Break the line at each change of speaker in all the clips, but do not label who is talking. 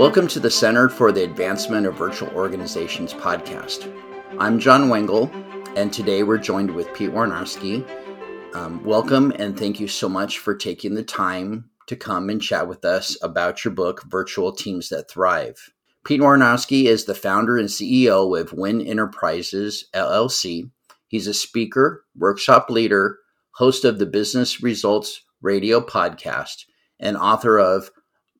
Welcome to the Center for the Advancement of Virtual Organizations podcast. I'm John Wengel, and today we're joined with Pete Winiarski. Um, welcome, and thank you so much for taking the time to come and chat with us about your book, Virtual Teams That Thrive. Pete Winiarski is the founder and CEO of Win Enterprises LLC. He's a speaker, workshop leader, host of the Business Results Radio podcast, and author of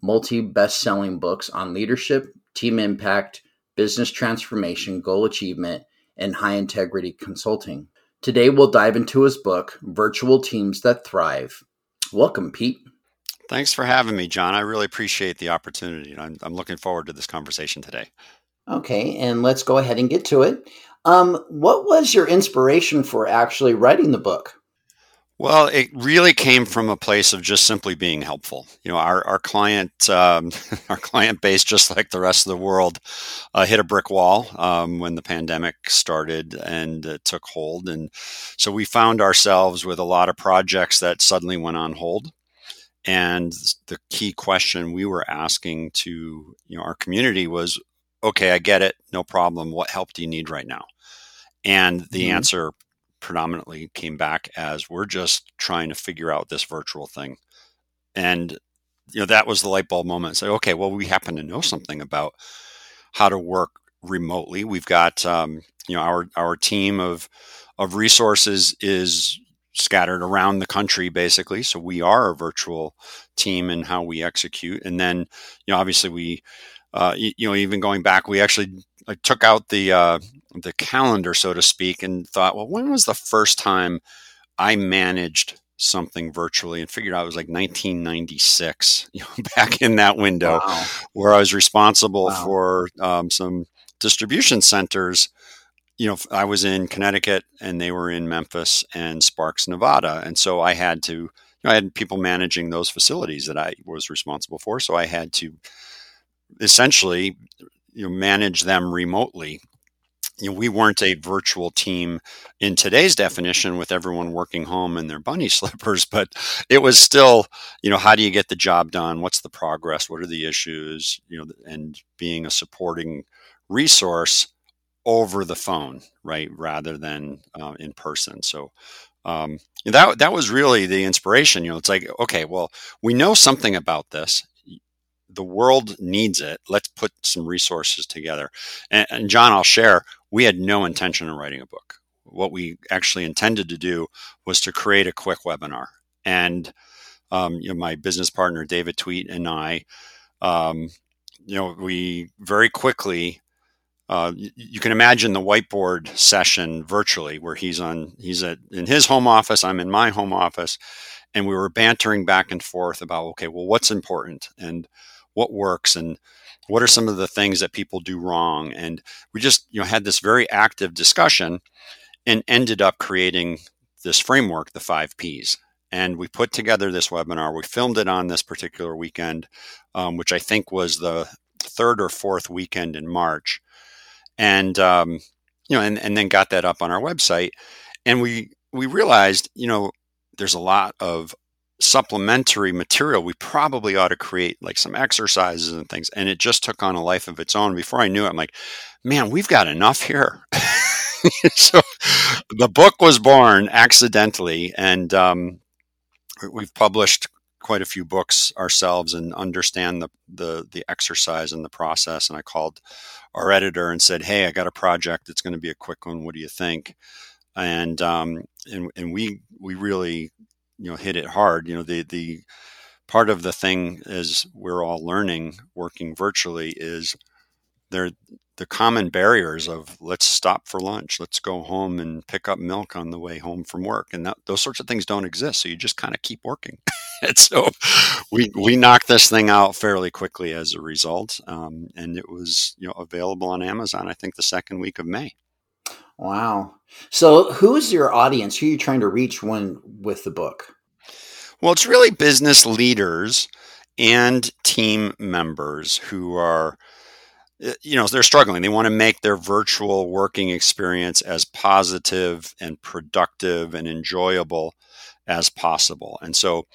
multi best selling books on leadership, team impact, business transformation, goal achievement, and high integrity consulting. Today, we'll dive into his book, Virtual Teams That Thrive. Welcome, Pete.
Thanks for having me, John. I really appreciate the opportunity. I'm, I'm looking forward to this conversation today.
Okay, and let's go ahead and get to it. Um, what was your inspiration for actually writing the book?
Well, it really came from a place of just simply being helpful. You know, our our client um, our client base, just like the rest of the world, uh, hit a brick wall um, when the pandemic started and uh, took hold, and so we found ourselves with a lot of projects that suddenly went on hold. And the key question we were asking to you know our community was, "Okay, I get it, no problem. What help do you need right now?" And the mm-hmm. answer predominantly came back as we're just trying to figure out this virtual thing. And you know that was the light bulb moment. Say, okay, well, we happen to know something about how to work remotely. We've got um, you know our our team of of resources is scattered around the country basically so we are a virtual team in how we execute and then you know obviously we uh, you, you know even going back we actually I took out the uh, the calendar, so to speak, and thought, well, when was the first time I managed something virtually and figured out it was like 1996, you know, back in that window wow. where I was responsible wow. for um, some distribution centers. You know, I was in Connecticut and they were in Memphis and Sparks, Nevada. And so I had to, you know, I had people managing those facilities that I was responsible for. So I had to essentially you know, manage them remotely you know, we weren't a virtual team in today's definition with everyone working home in their bunny slippers, but it was still, you know, how do you get the job done? What's the progress? What are the issues? You know, and being a supporting resource over the phone, right, rather than uh, in person. So um, that that was really the inspiration. You know, it's like, okay, well, we know something about this the world needs it. Let's put some resources together. And, and, John, I'll share, we had no intention of writing a book. What we actually intended to do was to create a quick webinar. And um, you know, my business partner, David Tweet, and I, um, you know, we very quickly, uh, you can imagine the whiteboard session virtually where he's on, he's at, in his home office, I'm in my home office, and we were bantering back and forth about, okay, well, what's important? And what works and what are some of the things that people do wrong. And we just you know had this very active discussion and ended up creating this framework the five p's. And we put together this webinar. We filmed it on this particular weekend um, which i think was the third or fourth weekend in march. And um, you know and, and then got that up on our website. And we we realized you know there's a lot of supplementary material, we probably ought to create like some exercises and things. And it just took on a life of its own. Before I knew it, I'm like, man, we've got enough here. so the book was born accidentally, and um, we've published quite a few books ourselves and understand the, the the exercise and the process. And I called our editor and said, "Hey, I got a project. It's going to be a quick one. What do you think?" And um, and and we we really you know hit it hard. You know the the part of the thing is we're all learning working virtually is there the common barriers of let's stop for lunch let's go home and pick up milk on the way home from work and that, those sorts of things don't exist so you just kind of keep working and so we we knocked this thing out fairly quickly as a result um, and it was you know available on amazon i think the second week of may
Wow. So, who's your audience? Who are you trying to reach when with the book?
Well, it's really business leaders and team members who are eh, you know they're struggling. They want to make their virtual working experience as positive and productive and enjoyable as possible. And so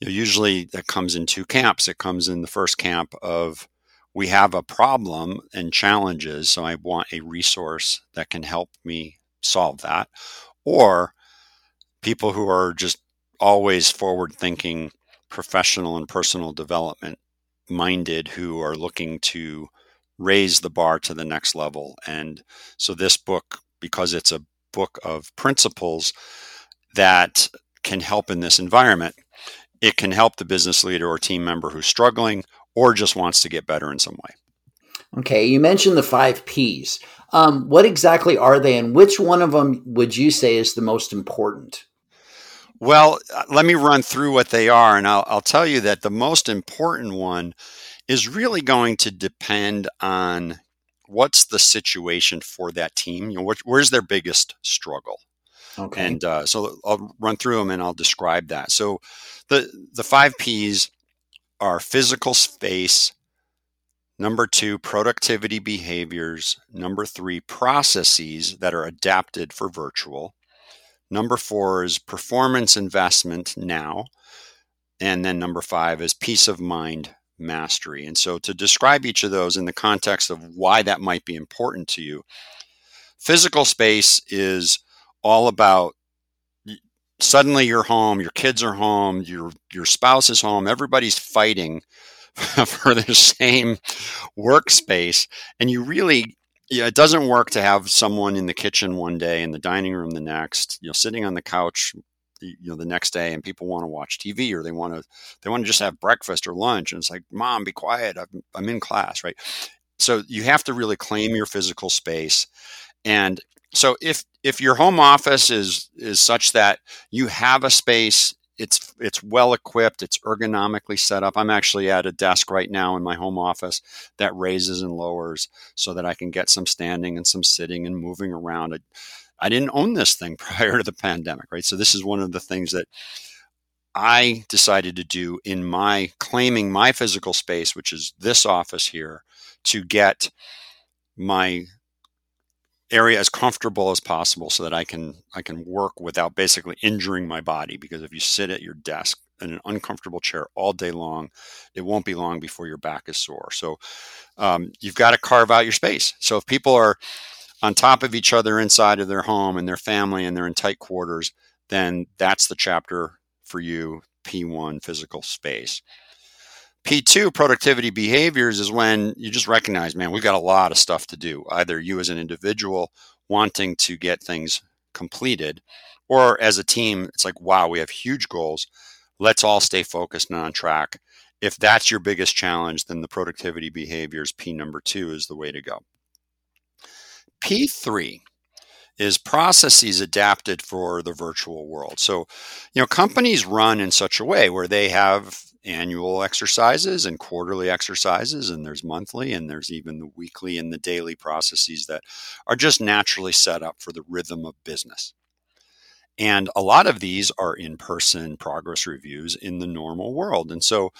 you know, usually that comes in two camps. It comes in the first camp of we have a problem and challenges, so I want a resource that can help me solve that. Or people who are just always forward thinking, professional and personal development minded, who are looking to raise the bar to the next level. And so this book, because it's a book of principles that can help in this environment, it can help the business leader or team member who's struggling or just wants to get better in some way.
Okay, you mentioned the five P's. Um, what exactly are they, and which one of them would you say is the most important?
Well, uh, let me run through what they are, and I'll, I'll tell you that the most important one is really going to depend on what's the situation for that team. You know, where's their biggest struggle? Okay. And uh, so I'll run through them and I'll describe that. So the the five P's are physical space. Number two, productivity behaviors. Number three, processes that are adapted for virtual. Number four is performance investment now. And then number five is peace of mind mastery. And so, to describe each of those in the context of why that might be important to you, physical space is all about suddenly you're home, your kids are home, your your spouse is home, everybody's fighting for the same workspace, and you really yeah, it doesn't work to have someone in the kitchen one day in the dining room the next, you know, sitting on the couch you know the next day and people want to watch TV or they want to they want to just have breakfast or lunch and it's like mom be quiet I'm, I'm in class right? So you have to really claim your physical space and so if if your home office is is such that you have a space it's it's well equipped it's ergonomically set up i'm actually at a desk right now in my home office that raises and lowers so that i can get some standing and some sitting and moving around I didn't own this thing prior to the pandemic, right? So this is one of the things that I decided to do in my claiming my physical space, which is this office here, to get my area as comfortable as possible so that I can I can work without basically injuring my body because if you sit at your desk in an uncomfortable chair all day long, it won't be long before your back is sore. So um, you've got to carve out your space. So if people are on top of each other inside of their home and their family and they're in tight quarters, then that's the chapter for you, P1 physical space. P2 productivity behaviors is when you just recognize, man, we've got a lot of stuff to do. Either you as an individual wanting to get things completed, or as a team, it's like, wow, we have huge goals. Let's all stay focused and on track. If that's your biggest challenge, then the productivity behaviors, P number two, is the way to go. P3 is processes adapted for the virtual world. So, you know, companies run in such a way where they have annual exercises and quarterly exercises, and there's monthly, and there's even the weekly and the daily processes that are just naturally set up for the rhythm of business. And a lot of these are in person progress reviews in the normal world. And so,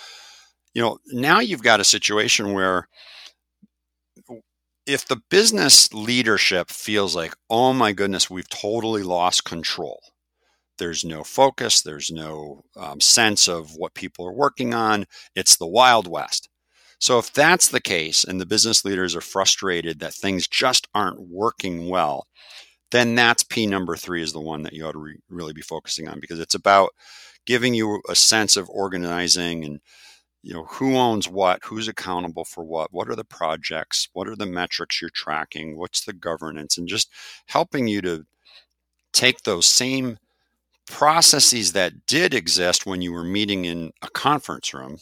you know, now you've got a situation where if the business leadership feels like, oh my goodness, we've totally lost control, there's no focus, there's no um, sense of what people are working on, it's the Wild West. So, if that's the case and the business leaders are frustrated that things just aren't working well, then that's P number three is the one that you ought to re- really be focusing on because it's about giving you a sense of organizing and you know who owns what who's accountable for what what are the projects what are the metrics you're tracking what's the governance and just helping you to take those same processes that did exist when you were meeting in a conference room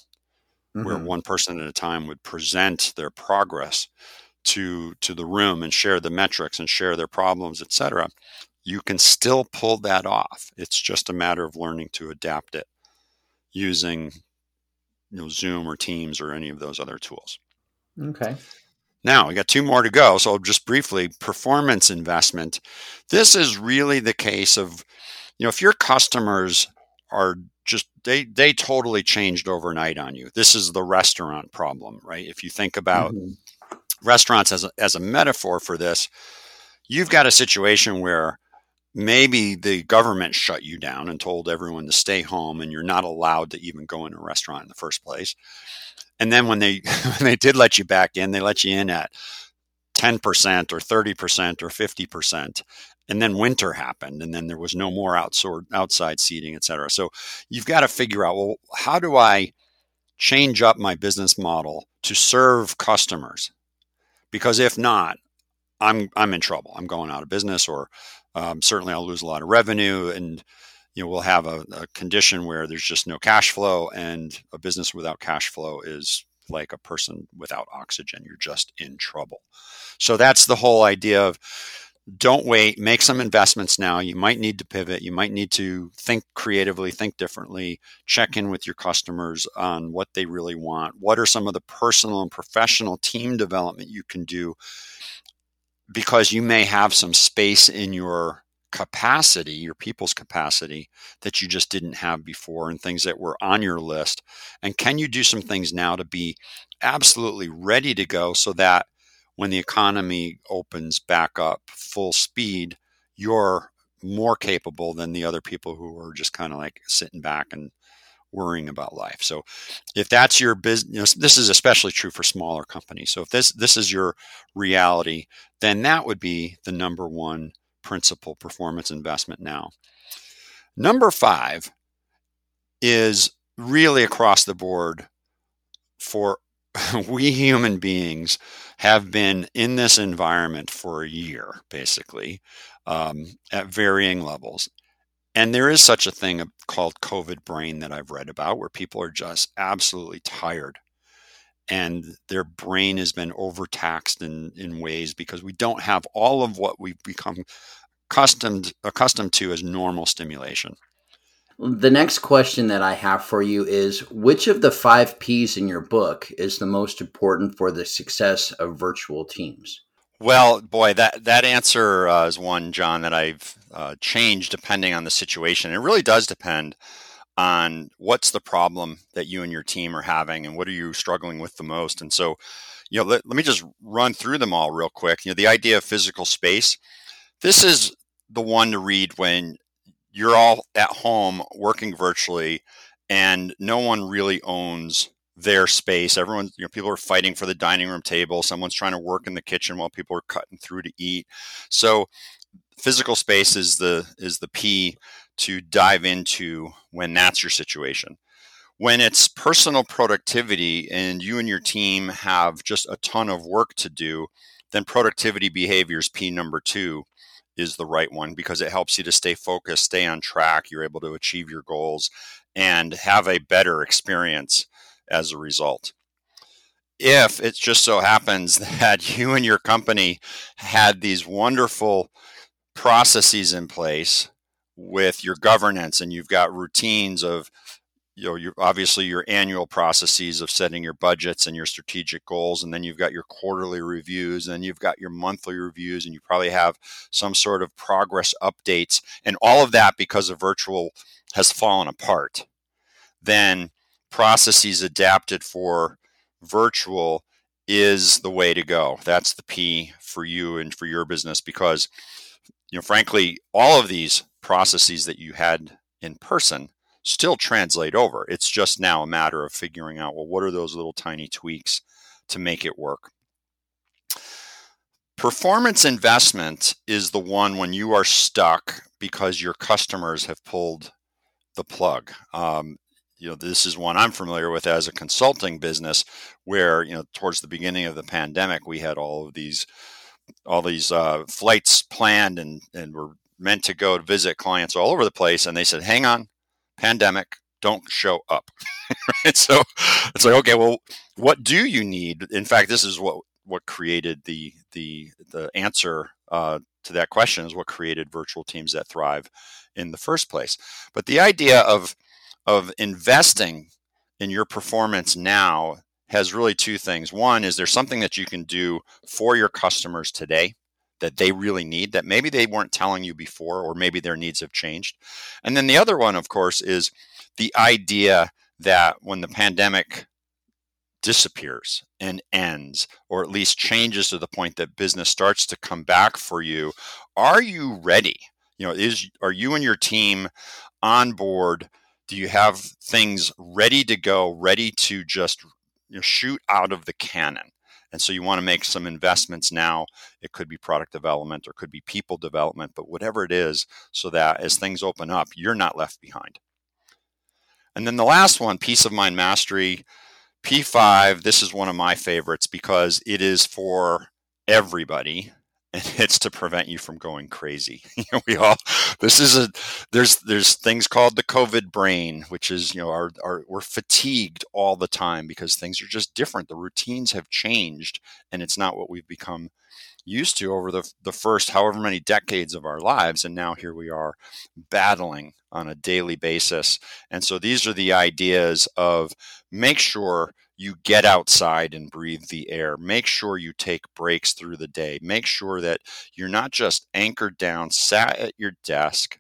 mm-hmm. where one person at a time would present their progress to to the room and share the metrics and share their problems etc you can still pull that off it's just a matter of learning to adapt it using you know, Zoom or Teams or any of those other tools.
Okay.
Now, we got two more to go. So, just briefly, performance investment. This is really the case of, you know, if your customers are just they they totally changed overnight on you. This is the restaurant problem, right? If you think about mm-hmm. restaurants as a, as a metaphor for this, you've got a situation where maybe the government shut you down and told everyone to stay home and you're not allowed to even go in a restaurant in the first place And then when they when they did let you back in, they let you in at 10% or 30% or 50%. And then winter happened and then there was no more outside outside seating, et cetera. So you've got to figure out, well, how do I change up my business model to serve customers? Because if not, I'm I'm in trouble. I'm going out of business, or um, certainly I'll lose a lot of revenue, and you know we'll have a, a, condition where there's just no cash flow, and a business without cash flow is like a person without oxygen. You're just in trouble. So that's the whole idea of don't wait, make some investments now. You might need to pivot. You might need to think creatively, think differently, check in with your customers on what they really want. What are some of the personal and professional team development you can do? Because you may have some space in your capacity, your people's capacity that you just didn't have before, and things that were on your list. And can you do some things now to be absolutely ready to go so that when the economy opens back up full speed, you're more capable than the other people who are just kind of like sitting back and worrying about life. So if that's your business, this is especially true for smaller companies. So if this this is your reality, then that would be the number one principle performance investment now. Number 5 is really across the board for we human beings have been in this environment for a year, basically, um, at varying levels. And there is such a thing called COVID brain that I've read about where people are just absolutely tired and their brain has been overtaxed in, in ways because we don't have all of what we've become accustomed accustomed to as normal stimulation.
The next question that I have for you is which of the five P's in your book is the most important for the success of virtual teams?
Well, boy, that that answer uh, is one, John, that I've uh, changed depending on the situation. It really does depend on what's the problem that you and your team are having, and what are you struggling with the most. And so, you know, let, let me just run through them all real quick. You know, the idea of physical space. This is the one to read when you're all at home working virtually and no one really owns their space. Everyone, you know, people are fighting for the dining room table. Someone's trying to work in the kitchen while people are cutting through to eat. So physical space is the is the P to dive into when that's your situation. When it's personal productivity and you and your team have just a ton of work to do, then productivity behaviors P number 2 is the right one because it helps you to stay focused, stay on track. You're able to achieve your goals and have a better experience as a result. If it just so happens that you and your company had these wonderful processes in place with your governance and you've got routines of you know, your, obviously your annual processes of setting your budgets and your strategic goals, and then you've got your quarterly reviews, and then you've got your monthly reviews, and you probably have some sort of progress updates, and all of that because of virtual has fallen apart. Then processes adapted for virtual is the way to go. That's the P for you and for your business because, you know, frankly, all of these processes that you had in person still translate over. It's just now a matter of figuring out, well, what are those little tiny tweaks to make it work? Performance investment is the one when you are stuck because your customers have pulled the plug. Um, you know, this is one I'm familiar with as a consulting business, where you know, towards the beginning of the pandemic, we had all of these, all these uh, flights planned and and were meant to go to visit clients all over the place, and they said, "Hang on, pandemic, don't show up. and so it's like, okay, well, what do you need? In fact, this is what what created the the the answer uh, to that question is what created virtual teams that thrive in the first place. But the idea of of investing in your performance now has really two things. One is there something that you can do for your customers today that they really need that maybe they weren't telling you before, or maybe their needs have changed. And then the other one, of course, is the idea that when the pandemic disappears and ends, or at least changes to the point that business starts to come back for you, are you ready? You know, is are you and your team on board? Do you have things ready to go, ready to just you know, shoot out of the cannon. And so you want to make some investments now. It could be product development or could be people development, but whatever it is, so that as things open up, you're not left behind. And then the last one, peace of mind mastery, P5. This is one of my favorites because it is for everybody and it's to prevent you from going crazy. we all this is a there's there's things called the COVID brain, which is you know our, our we're fatigued all the time because things are just different. The routines have changed, and it's not what we've become used to over the the first however many decades of our lives, and now here we are battling on a daily basis. And so these are the ideas of make sure you get outside and breathe the air. Make sure you take breaks through the day. Make sure that you're not just anchored down, sat at your desk.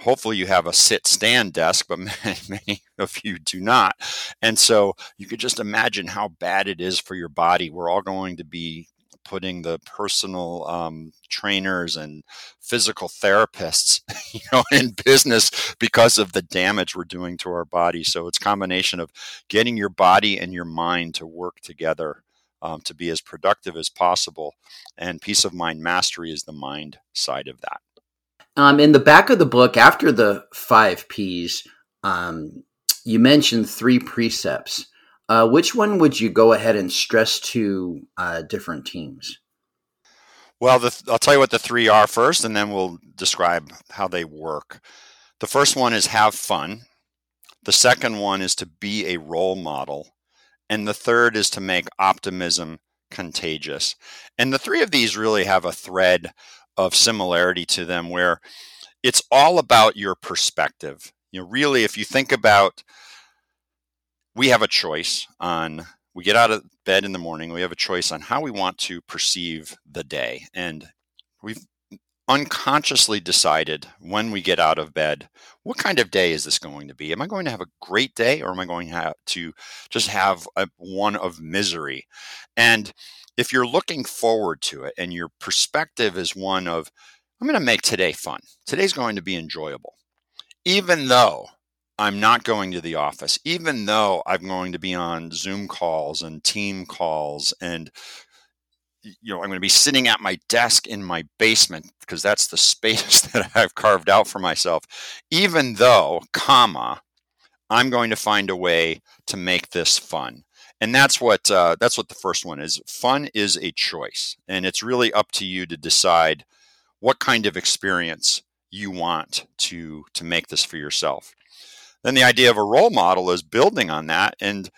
Hopefully, you have a sit stand desk, but many, of you do not. And so you could just imagine how bad it is for your body. We're all going to be putting the personal um, trainers and physical therapists, you know, in business because of the damage we're doing to our body. So it's combination of getting your body and your mind to work together um, to be as productive as possible, and peace of mind mastery is the mind side of that.
Um, in the back of the book, after the five P's, um, you mentioned three precepts. Uh, which one would you go ahead and stress to uh, different teams?
Well, the, I'll tell you what the three are first, and then we'll describe how they work. The first one is have fun. The second one is to be a role model. And the third is to make optimism contagious. And the three of these really have a thread of similarity to them where it's all about your perspective. You know, really, if you think about we have a choice on we get out of bed in the morning we have a choice on how we want to perceive the day. And we've unconsciously decided when we get out of bed what kind of day is this going to be? Am i going to have a great day or am i going to, just have a, one of misery? And if you're looking forward to it and your perspective is one of i'm going to make today fun. Today's going to be enjoyable. Even though I'm not going to the office, even though I'm going to be on Zoom calls and team calls and you know, I'm going to be sitting at my desk in my basement because that's the space that I've carved out for myself. Even though, comma, I'm going to find a way to make this fun. And that's what uh, that's what the first one is. Fun is a choice, and it's really up to you to decide what kind of experience you want to to make this for yourself. Then the idea of a role model is building on that and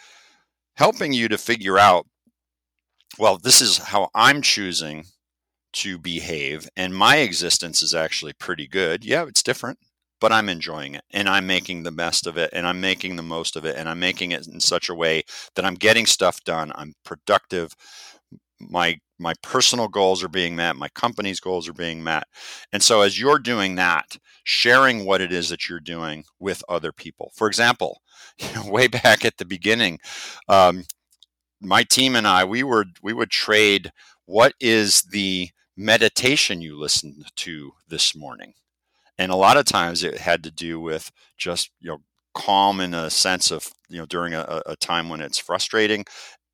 helping you to figure out well, this is how I'm choosing to behave, and my existence is actually pretty good. Yeah, it's different, but I'm enjoying it and I'm making the best of it and I'm making the most of it and I'm making it in such a way that I'm getting stuff done. I'm productive. My my personal goals are being met, my company's goals are being met. And so as you're doing that, sharing what it is that you're doing with other people. For example, way back at the beginning, um, my team and I, we were we would trade what is the meditation you listened to this morning. And a lot of times it had to do with just, you know, calm in a sense of, you know, during a, a time when it's frustrating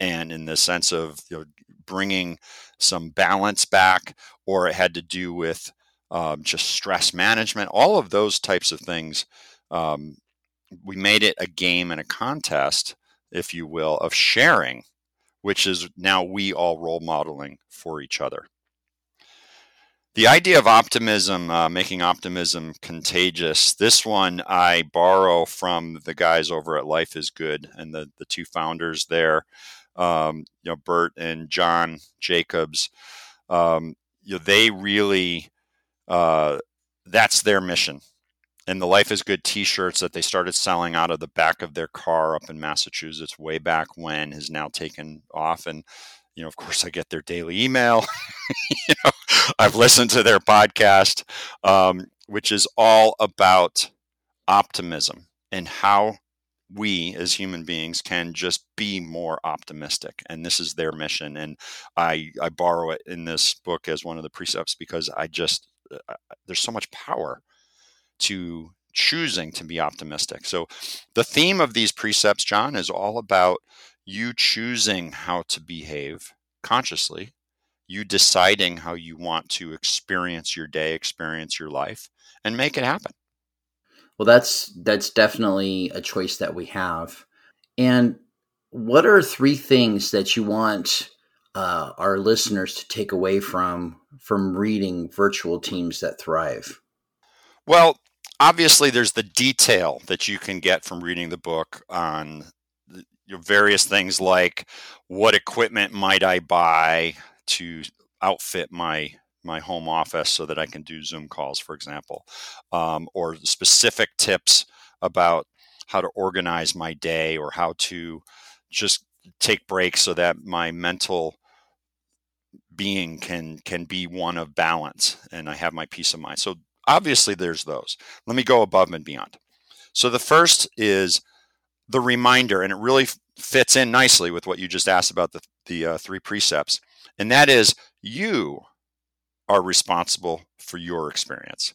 and in the sense of you know, bringing some balance back, or it had to do with um, just stress management, all of those types of things. Um, we made it a game and a contest, if you will, of sharing, which is now we all role modeling for each other. The idea of optimism, uh, making optimism contagious, this one I borrow from the guys over at Life is Good and the, the two founders there um, you know, Bert and John Jacobs, um, you know, they really, uh, that's their mission. And the Life is Good T-shirts that they started selling out of the back of their car up in Massachusetts way back when has now taken off. And you know, of course, I get their daily email. you know, I've listened to their podcast, um, which is all about optimism and how we as human beings can just be more optimistic and this is their mission and i i borrow it in this book as one of the precepts because i just uh, there's so much power to choosing to be optimistic so the theme of these precepts john is all about you choosing how to behave consciously, you deciding how you want to experience your day, experience your life, and make it happen.
Well, that's that's definitely a choice that we have. And what are three things that you want uh, our listeners to take away from from reading Virtual Teams That Thrive?
Well, obviously, there's the detail that you can get from reading the book on your various things like what equipment might I buy to outfit my my home office so that I can do Zoom calls, for example, um, or specific tips about how to organize my day or how to just take breaks so that my mental being can can be one of balance and I have my peace of mind. So obviously there's those. Let me go above and beyond. So the first is the reminder, and it really fits in nicely with what you just asked about the the uh, three precepts, and that is you are responsible for your experience.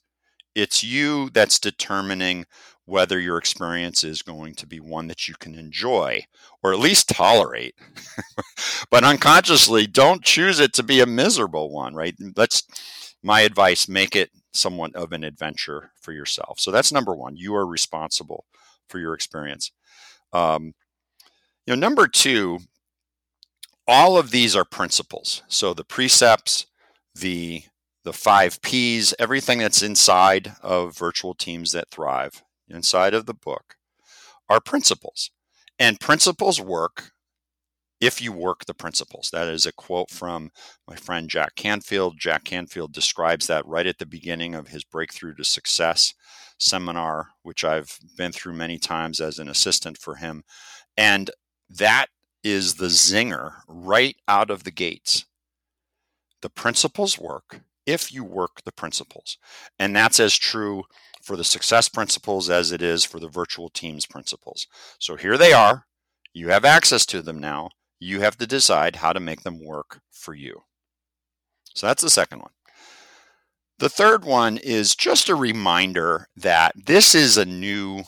It's you that's determining whether your experience is going to be one that you can enjoy or at least tolerate. but unconsciously, don't choose it to be a miserable one, right? Let's, my advice, make it somewhat of an adventure for yourself. So that's number one. You are responsible for your experience. Um, you know, number two, all of these are principles. So the precepts, the the five P's, everything that's inside of virtual teams that thrive, inside of the book, are principles. And principles work if you work the principles. That is a quote from my friend Jack Canfield. Jack Canfield describes that right at the beginning of his Breakthrough to Success seminar, which I've been through many times as an assistant for him. And that is the zinger right out of the gates. The principles work if you work the principles. And that's as true for the success principles as it is for the virtual teams principles. So here they are. You have access to them now. You have to decide how to make them work for you. So that's the second one. The third one is just a reminder that this is a new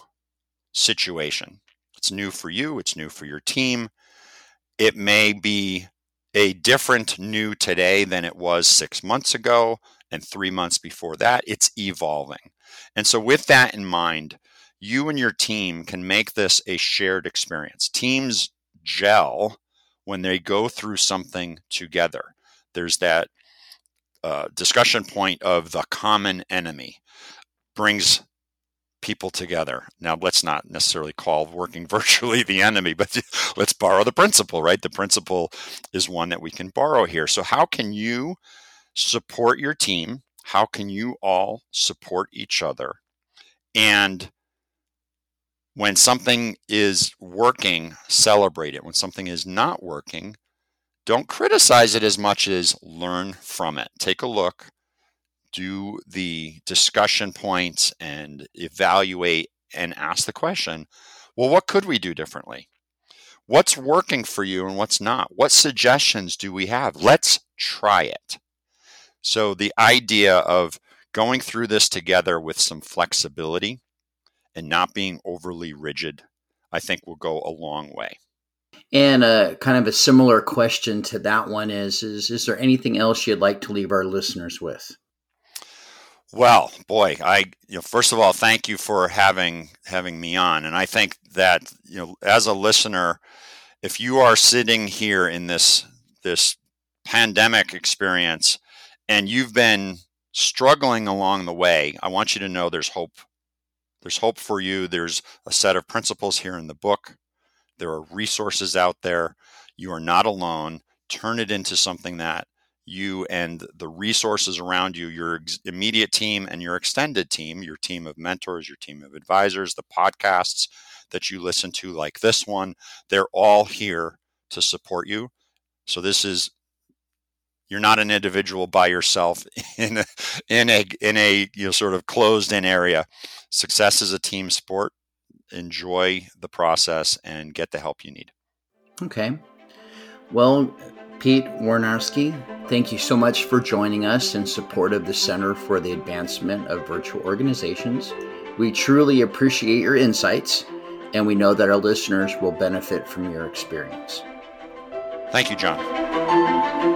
situation. It's new for you, it's new for your team. It may be a different new today than it was six months ago and three months before that. It's evolving. And so, with that in mind, you and your team can make this a shared experience. Teams gel when they go through something together. There's that uh, discussion point of the common enemy brings people together. Now, let's not necessarily call working virtually the enemy, but let's borrow the principle, right? The principle is one that we can borrow here. So, how can you support your team? How can you all support each other? And when something is working, celebrate it. When something is not working, don't criticize it as much as learn from it. Take a look, do the discussion points, and evaluate and ask the question well, what could we do differently? What's working for you and what's not? What suggestions do we have? Let's try it. So, the idea of going through this together with some flexibility and not being overly rigid, I think will go a long way.
And a uh, kind of a similar question to that one is, is is there anything else you'd like to leave our listeners with?
Well, boy, I you know first of all, thank you for having having me on, and I think that you know as a listener, if you are sitting here in this this pandemic experience and you've been struggling along the way, I want you to know there's hope. There's hope for you. There's a set of principles here in the book there are resources out there. You are not alone. Turn it into something that you and the resources around you, your immediate team and your extended team, your team of mentors, your team of advisors, the podcasts that you listen to, like this one, they're all here to support you. So this is you're not an individual by yourself in a, in a in a you know sort of closed in area. Success is a team sport enjoy the process and get the help you need.
Okay. Well, Pete Winiarski, thank you so much for joining us in support of the Center for the Advancement of Virtual Organizations. We truly appreciate your insights. and we know that our listeners will benefit from your experience.
Thank you, John.